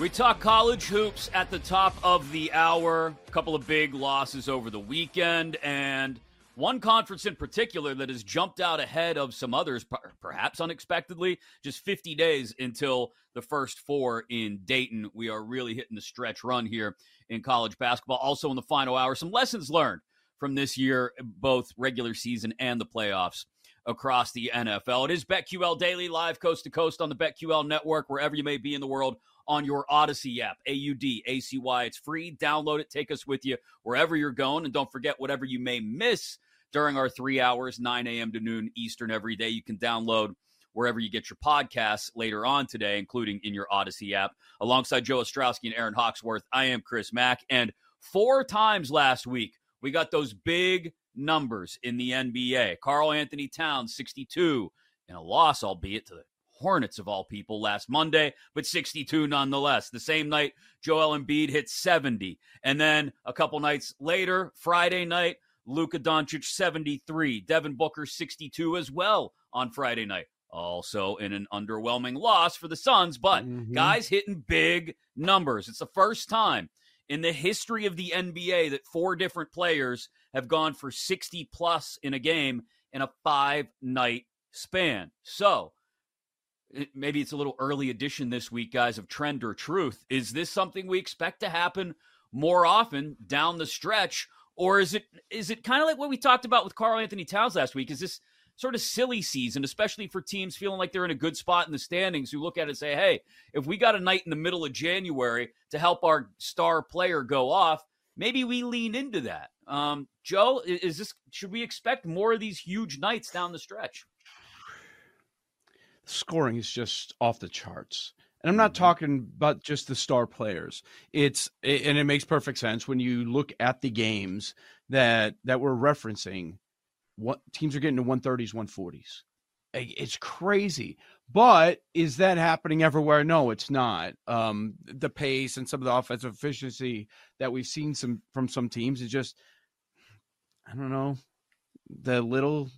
We talk college hoops at the top of the hour. A couple of big losses over the weekend, and one conference in particular that has jumped out ahead of some others, perhaps unexpectedly. Just 50 days until the first four in Dayton. We are really hitting the stretch run here in college basketball. Also, in the final hour, some lessons learned from this year, both regular season and the playoffs across the NFL. It is BetQL Daily, live coast to coast on the BetQL network, wherever you may be in the world on your Audacy app, A U D A C Y. It's free. Download it. Take us with you wherever you're going. And don't forget, whatever you may miss during our three hours, 9 a.m. to noon Eastern every day, you can download wherever you get your podcasts later on today, including in your Audacy app. Alongside Joe Ostrowski and Erin Hawksworth, I am Chris Mack. And four times last week, we got those big numbers in the NBA. Karl-Anthony Towns, 62, and a loss, albeit to the Hornets of all people last Monday, but 62 nonetheless. The same night, Joel Embiid hit 70. And then a couple nights later, Friday night, Luka Doncic 73. Devin Booker 62 as well on Friday night. Also in an underwhelming loss for the Suns, but mm-hmm. guys hitting big numbers. It's the first time in the history of the NBA that four different players have gone for 60 plus in a game in a five night span. So, maybe it's a little early edition this week, guys, of Trend or Truth. Is this something we expect to happen more often down the stretch? Or is it is it kind of like what we talked about with Karl-Anthony Towns last week? Is this sort of silly season, especially for teams feeling like they're in a good spot in the standings who look at it and say, hey, if we got a night in the middle of January to help our star player go off, maybe we lean into that. Um, Joe, is this should we expect more of these huge nights down the stretch? Scoring is just off the charts. And I'm not mm-hmm. talking about just the star players. It's and it makes perfect sense when you look at the games that that we're referencing what teams are getting to 130s, 140s. It's crazy. But is that happening everywhere? No, it's not. Um, the pace and some of the offensive efficiency that we've seen some from some teams is just, I don't know, the little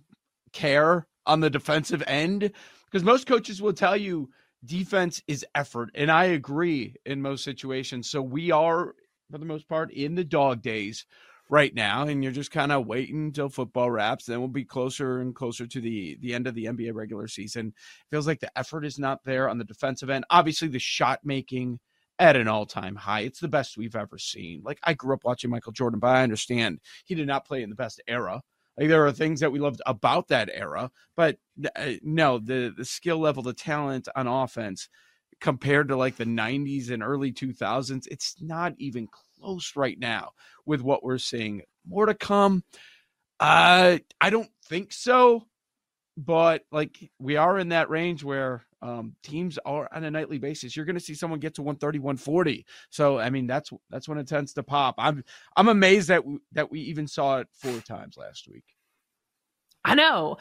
care on the defensive end. Because most coaches will tell you defense is effort. And I agree in most situations. So we are, for the most part, in the dog days right now, and you're just kind of waiting until football wraps. Then we'll be closer and closer to the the end of the NBA regular season. It feels like the effort is not there on the defensive end. Obviously, the shot making at an all time high. It's the best we've ever seen. Like I grew up watching Michael Jordan, but I understand he did not play in the best era. Like there are things that we loved about that era, but uh, no, the the skill level, the talent on offense compared to like the 90s and early 2000s, it's not even close right now with what we're seeing. More to come. Uh, I don't think so, but like we are in that range where um, teams are on a nightly basis. You're going to see someone get to 130, 140. So I mean that's that's when it tends to pop. I'm I'm amazed that we, that we even saw it four times last week. I know.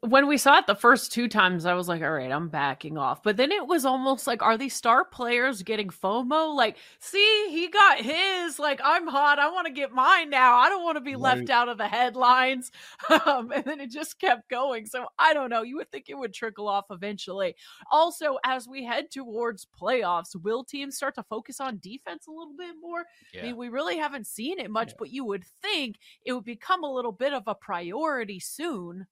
When we saw it the first two times, I was like, all right, I'm backing off. But then it was almost like, are these star players getting FOMO? Like, see, he got his. Like, I'm hot. I want to get mine now. I don't want to be right. left out of the headlines. Um, and then it just kept going. So I don't know. You would think it would trickle off eventually. Also, as we head towards playoffs, will teams start to focus on defense a little bit more? Yeah. I mean, we really haven't seen it much, yeah. but you would think it would become a little bit of a priority soon soon.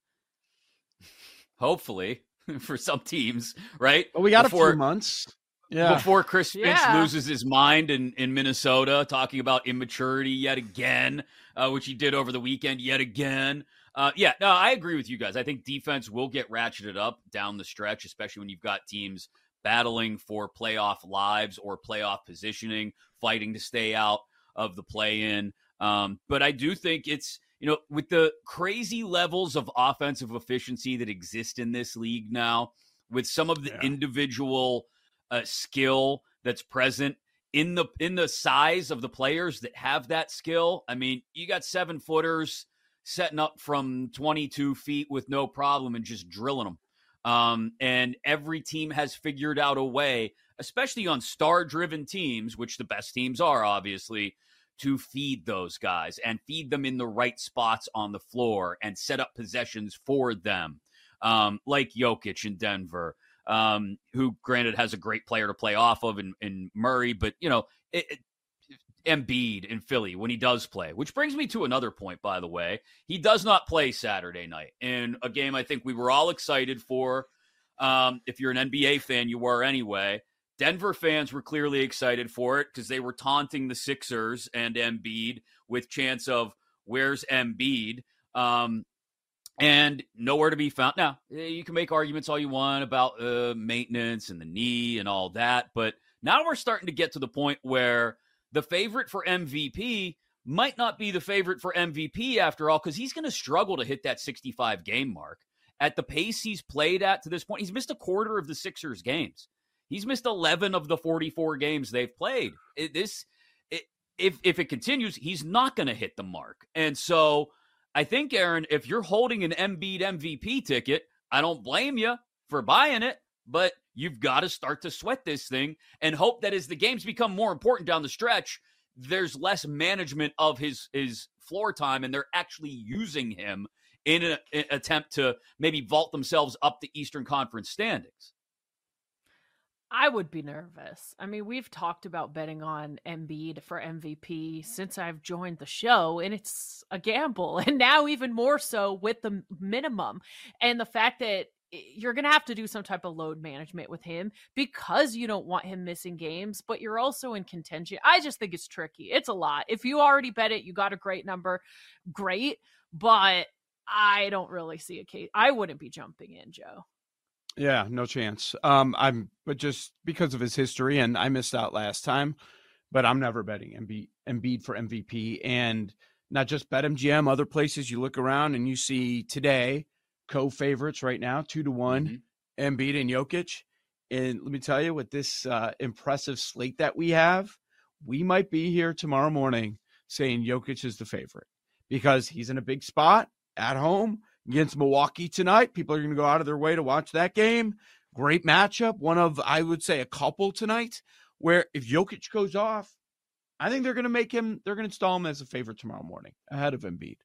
Hopefully, for some teams, right? But we got Before, a few months. Yeah. Before Chris Finch yeah. loses his mind in, in Minnesota, talking about immaturity yet again, uh, which he did over the weekend yet again. Uh, yeah, no, I agree with you guys. I think defense will get ratcheted up down the stretch, especially when you've got teams battling for playoff lives or playoff positioning, fighting to stay out of the play in. Um, but I do think it's you know, with the crazy levels of offensive efficiency that exist in this league now, with some of the yeah. individual uh, skill that's present in the in the size of the players that have that skill. I mean, you got seven footers setting up from 22 feet with no problem and just drilling them. Um, and every team has figured out a way, especially on star driven teams, which the best teams are, obviously, to feed those guys and feed them in the right spots on the floor and set up possessions for them, um, like Jokic in Denver, um, who granted has a great player to play off of in, in Murray, but you know, it, it, Embiid in Philly when he does play, which brings me to another point, by the way. He does not play Saturday night in a game I think we were all excited for. Um, if you're an NBA fan, you were anyway. Denver fans were clearly excited for it because they were taunting the Sixers and Embiid with chance of where's Embiid. Um, and nowhere to be found. Now, eh, you can make arguments all you want about uh, maintenance and the knee and all that, but now we're starting to get to the point where the favorite for MVP might not be the favorite for MVP after all, because he's going to struggle to hit that 65 game mark. At the pace he's played at to this point, he's missed a quarter of the Sixers games. He's missed 11 of the 44 games they've played. It, this, it, if if it continues, he's not going to hit the mark. And so I think, Erin, if you're holding an Embiid MVP ticket, I don't blame you for buying it, but you've got to start to sweat this thing and hope that as the games become more important down the stretch, there's less management of his his floor time and they're actually using him in an attempt to maybe vault themselves up the Eastern Conference standings. I would be nervous. I mean, we've talked about betting on Embiid for MVP since I've joined the show, and it's a gamble. And now, even more so with the minimum. And the fact that you're going to have to do some type of load management with him because you don't want him missing games, but you're also in contention. I just think it's tricky. It's a lot. If you already bet it, you got a great number, great. But I don't really see a case. I wouldn't be jumping in, Joe. Yeah, no chance. Um, I'm, but just because of his history, and I missed out last time, but I'm never betting Embiid, Embiid for MVP, and not just BetMGM. Other places you look around and you see today co-favorites right now, two to one, mm-hmm. Embiid and Jokic. And let me tell you, with this uh, impressive slate that we have, we might be here tomorrow morning saying Jokic is the favorite because he's in a big spot at home against Milwaukee tonight. People are going to go out of their way to watch that game. Great matchup. One of, I would say, a couple tonight where if Jokic goes off, I think they're going to make him, they're going to install him as a favorite tomorrow morning ahead of Embiid.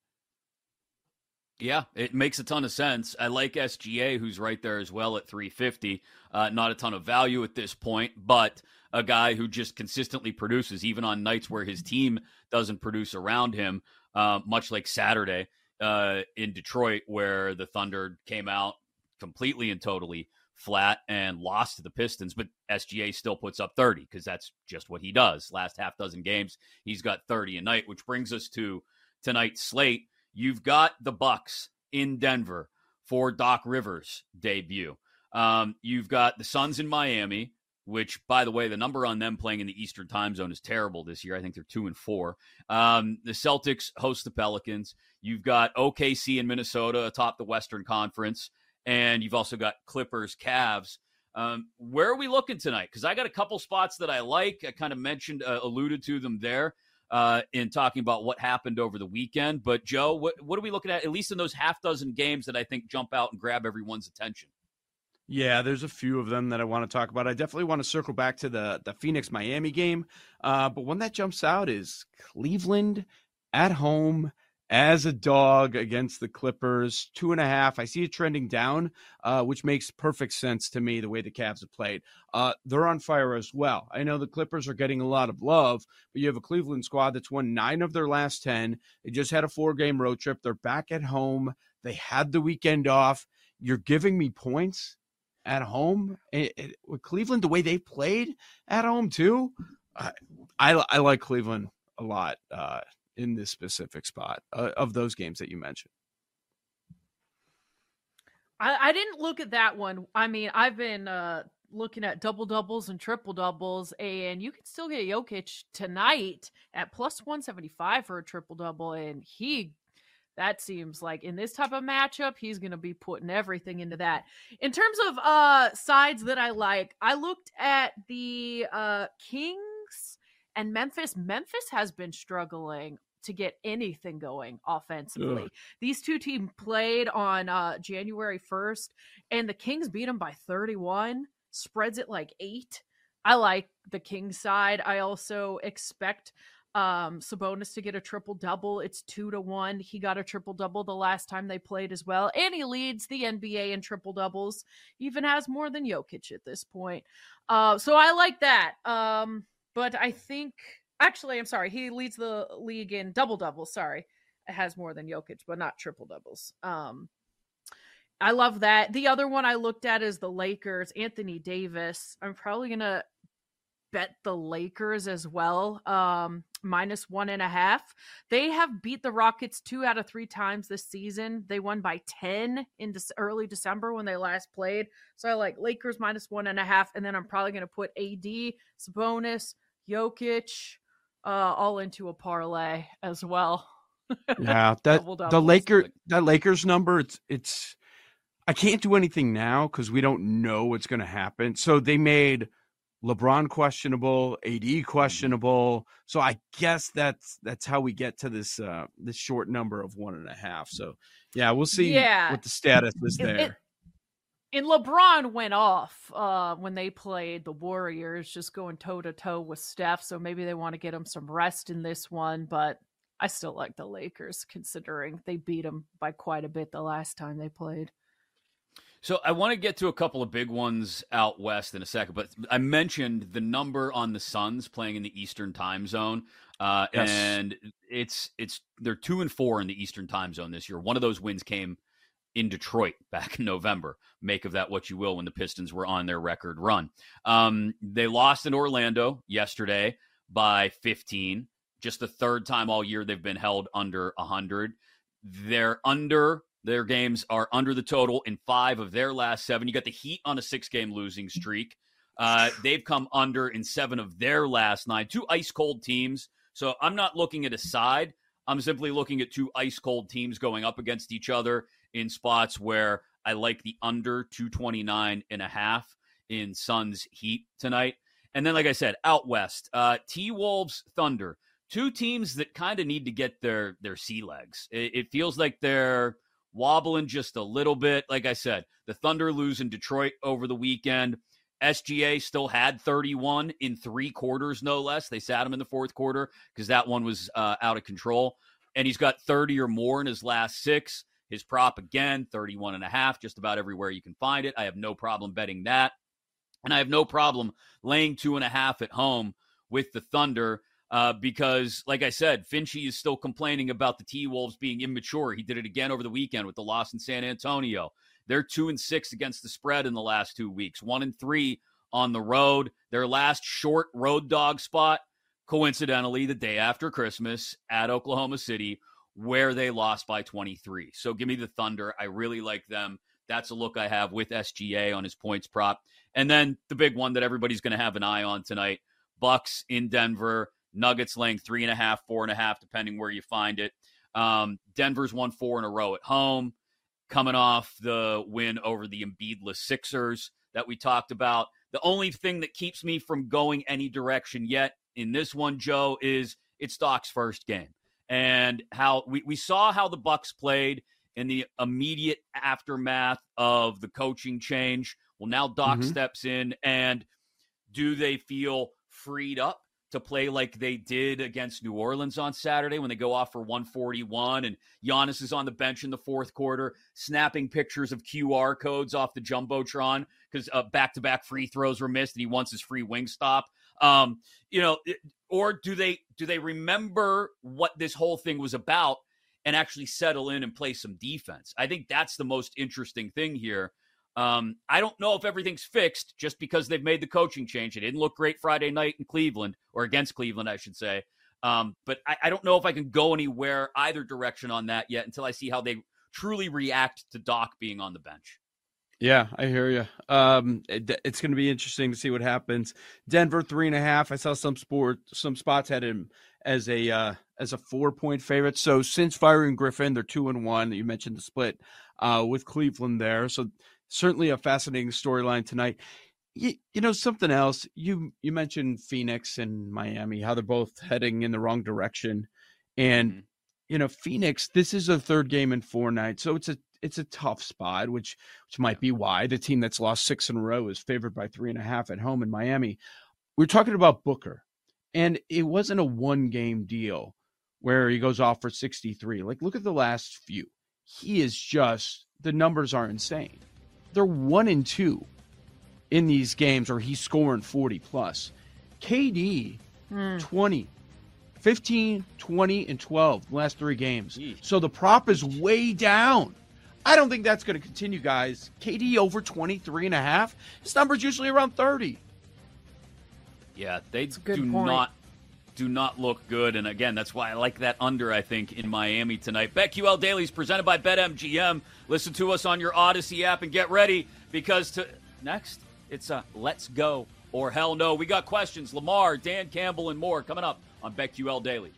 Yeah, it makes a ton of sense. I like SGA, who's right there as well at 350. Uh, not a ton of value at this point, but a guy who just consistently produces, even on nights where his team doesn't produce around him, uh, much like Saturday uh, in Detroit, where the Thunder came out completely and totally flat and lost to the Pistons, but SGA still puts up 30 because that's just what he does. Last half dozen games, he's got 30 a night, which brings us to tonight's slate. You've got the Bucks in Denver for Doc Rivers' debut. Um, you've got the Suns in Miami, which, by the way, the number on them playing in the Eastern time zone is terrible this year. I think they're two and four. Um, the Celtics host the Pelicans. You've got OKC in Minnesota atop the Western Conference, and you've also got Clippers, Cavs. Um, where are we looking tonight? Because I got a couple spots that I like. I kind of mentioned, uh, alluded to them there uh, in talking about what happened over the weekend. But Joe, what what are we looking at? At least in those half dozen games that I think jump out and grab everyone's attention. Yeah, there's a few of them that I want to talk about. I definitely want to circle back to the the Phoenix Miami game, uh, but one that jumps out is Cleveland at home as a dog against the Clippers, two and a half. I see it trending down, uh, which makes perfect sense to me the way the Cavs have played. Uh, they're on fire as well. I know the Clippers are getting a lot of love, but you have a Cleveland squad that's won nine of their last 10. They just had a four game road trip. They're back at home. They had the weekend off. You're giving me points at home it, it, with Cleveland, the way they played at home too. I, I, I like Cleveland a lot uh, in this specific spot uh, of those games that you mentioned. I, I didn't look at that one. I mean, I've been uh, looking at double doubles and triple doubles, and you can still get Jokic tonight at plus 175 for a triple double, and he that seems like in this type of matchup he's going to be putting everything into that. In terms of uh sides that i like i looked at the uh kings and memphis. Memphis has been struggling to get anything going offensively. Ugh. these two teams played on uh january 1st and the kings beat them by 31 spreads it like eight. I like the kings side. I also expect um Sabonis to get a triple double. It's two to one. He got a triple double the last time they played as well. And he leads the NBA in triple doubles. Even has more than Jokic at this point. Uh so I like that. Um but I think actually I'm sorry, he leads the league in double doubles, sorry. It has more than Jokic, but not triple doubles. Um I love that. The other one I looked at is the Lakers, Anthony Davis. I'm probably gonna bet the Lakers as well. Um, minus one and a half. They have beat the Rockets two out of three times this season. They won by 10 in de- early December when they last played. So I like Lakers minus one and a half. And then I'm probably going to put AD, Sabonis, Jokic, uh, all into a parlay as well. yeah, that the Laker that Lakers number it's it's I can't do anything now because we don't know what's going to happen. So they made LeBron questionable, AD mm-hmm. questionable. So I guess that's that's how we get to this uh this short number of one and a half. So yeah, we'll see yeah. what the status is there. It, it, and LeBron went off uh, when they played the Warriors, just going toe to toe with Steph. So maybe they want to get him some rest in this one. But I still like the Lakers, considering they beat him by quite a bit the last time they played. So I want to get to a couple of big ones out west in a second, but I mentioned the number on the Suns playing in the Eastern Time Zone, uh, yes. and it's it's they're two and four in the Eastern Time Zone this year. One of those wins came in Detroit back in November. Make of that what you will. When the Pistons were on their record run, um, they lost in Orlando yesterday by 15. Just the third time all year they've been held under 100. They're under their games are under the total in five of their last seven. You got the Heat on a six game losing streak. Uh, they've come under in seven of their last nine. Two ice cold teams. So I'm not looking at a side. I'm simply looking at two ice cold teams going up against each other in spots where I like the under 229 and a half in Suns Heat tonight. And then, like I said, out west, uh, T Wolves Thunder, two teams that kind of need to get their their sea legs. It, it feels like they're wobbling just a little bit. Like I said, the Thunder lose in Detroit over the weekend. SGA still had 31 in three quarters, no less. They sat him in the fourth quarter because that one was uh, out of control. And he's got 30 or more in his last six. His prop again, 31 and a half, just about everywhere you can find it. I have no problem betting that. And I have no problem laying two and a half at home with the Thunder uh, because, like I said, Finchie is still complaining about the T Wolves being immature. He did it again over the weekend with the loss in San Antonio. They're two and six against the spread in the last two weeks, one and three on the road. Their last short road dog spot, coincidentally, the day after Christmas at Oklahoma City, where they lost by 23. So give me the Thunder. I really like them. That's a look I have with SGA on his points prop. And then the big one that everybody's going to have an eye on tonight Bucks in Denver. Nuggets laying three and a half, four and a half, depending where you find it. Um, Denver's won four in a row at home, coming off the win over the Embiidless Sixers that we talked about. The only thing that keeps me from going any direction yet in this one, Joe, is it's Doc's first game. And how we, we saw how the Bucks played in the immediate aftermath of the coaching change. Well, now Doc mm-hmm. steps in, and do they feel freed up to play like they did against New Orleans on Saturday when they go off for 141 and Giannis is on the bench in the fourth quarter, snapping pictures of QR codes off the jumbotron because uh, back-to-back free throws were missed and he wants his free Wingstop. Um, you know, or do they do they remember what this whole thing was about and actually settle in and play some defense? I think that's the most interesting thing here um, I don't know if everything's fixed just because they've made the coaching change. It didn't look great Friday night in Cleveland, or against Cleveland, I should say. Um, but I, I, don't know if I can go anywhere either direction on that yet until I see how they truly react to Doc being on the bench. Yeah, I hear you. Um, it, it's going to be interesting to see what happens. Denver three and a half. I saw some sport, some spots had him as a uh, as a four point favorite. So since firing Griffin, they're two and one. You mentioned the split uh, with Cleveland there. So certainly a fascinating storyline tonight. You, you know something else you you mentioned Phoenix and Miami how they're both heading in the wrong direction and mm-hmm. you know Phoenix this is a third game in four nights so it's a it's a tough spot which which might be why the team that's lost six in a row is favored by three and a half at home in Miami we're talking about Booker And it wasn't a one game deal where he goes off for 63. Like, look at the last few. He is just, the numbers are insane. They're one and two in these games, or he's scoring 40 plus. KD, mm. 20, 15, 20, and 12 the last three games. Jeez. So the prop is way down. I don't think that's going to continue, guys. KD over 23 and a half. His number's usually around 30. Yeah, they do point. not do not look good. And again, that's why I like that under, I think, in Miami tonight. BetQL Daily is presented by BetMGM. Listen to us on your Audacy app and get ready because to next, it's a let's go or hell no. We got questions. Lamar, Dan Campbell, and more coming up on BetQL Daily.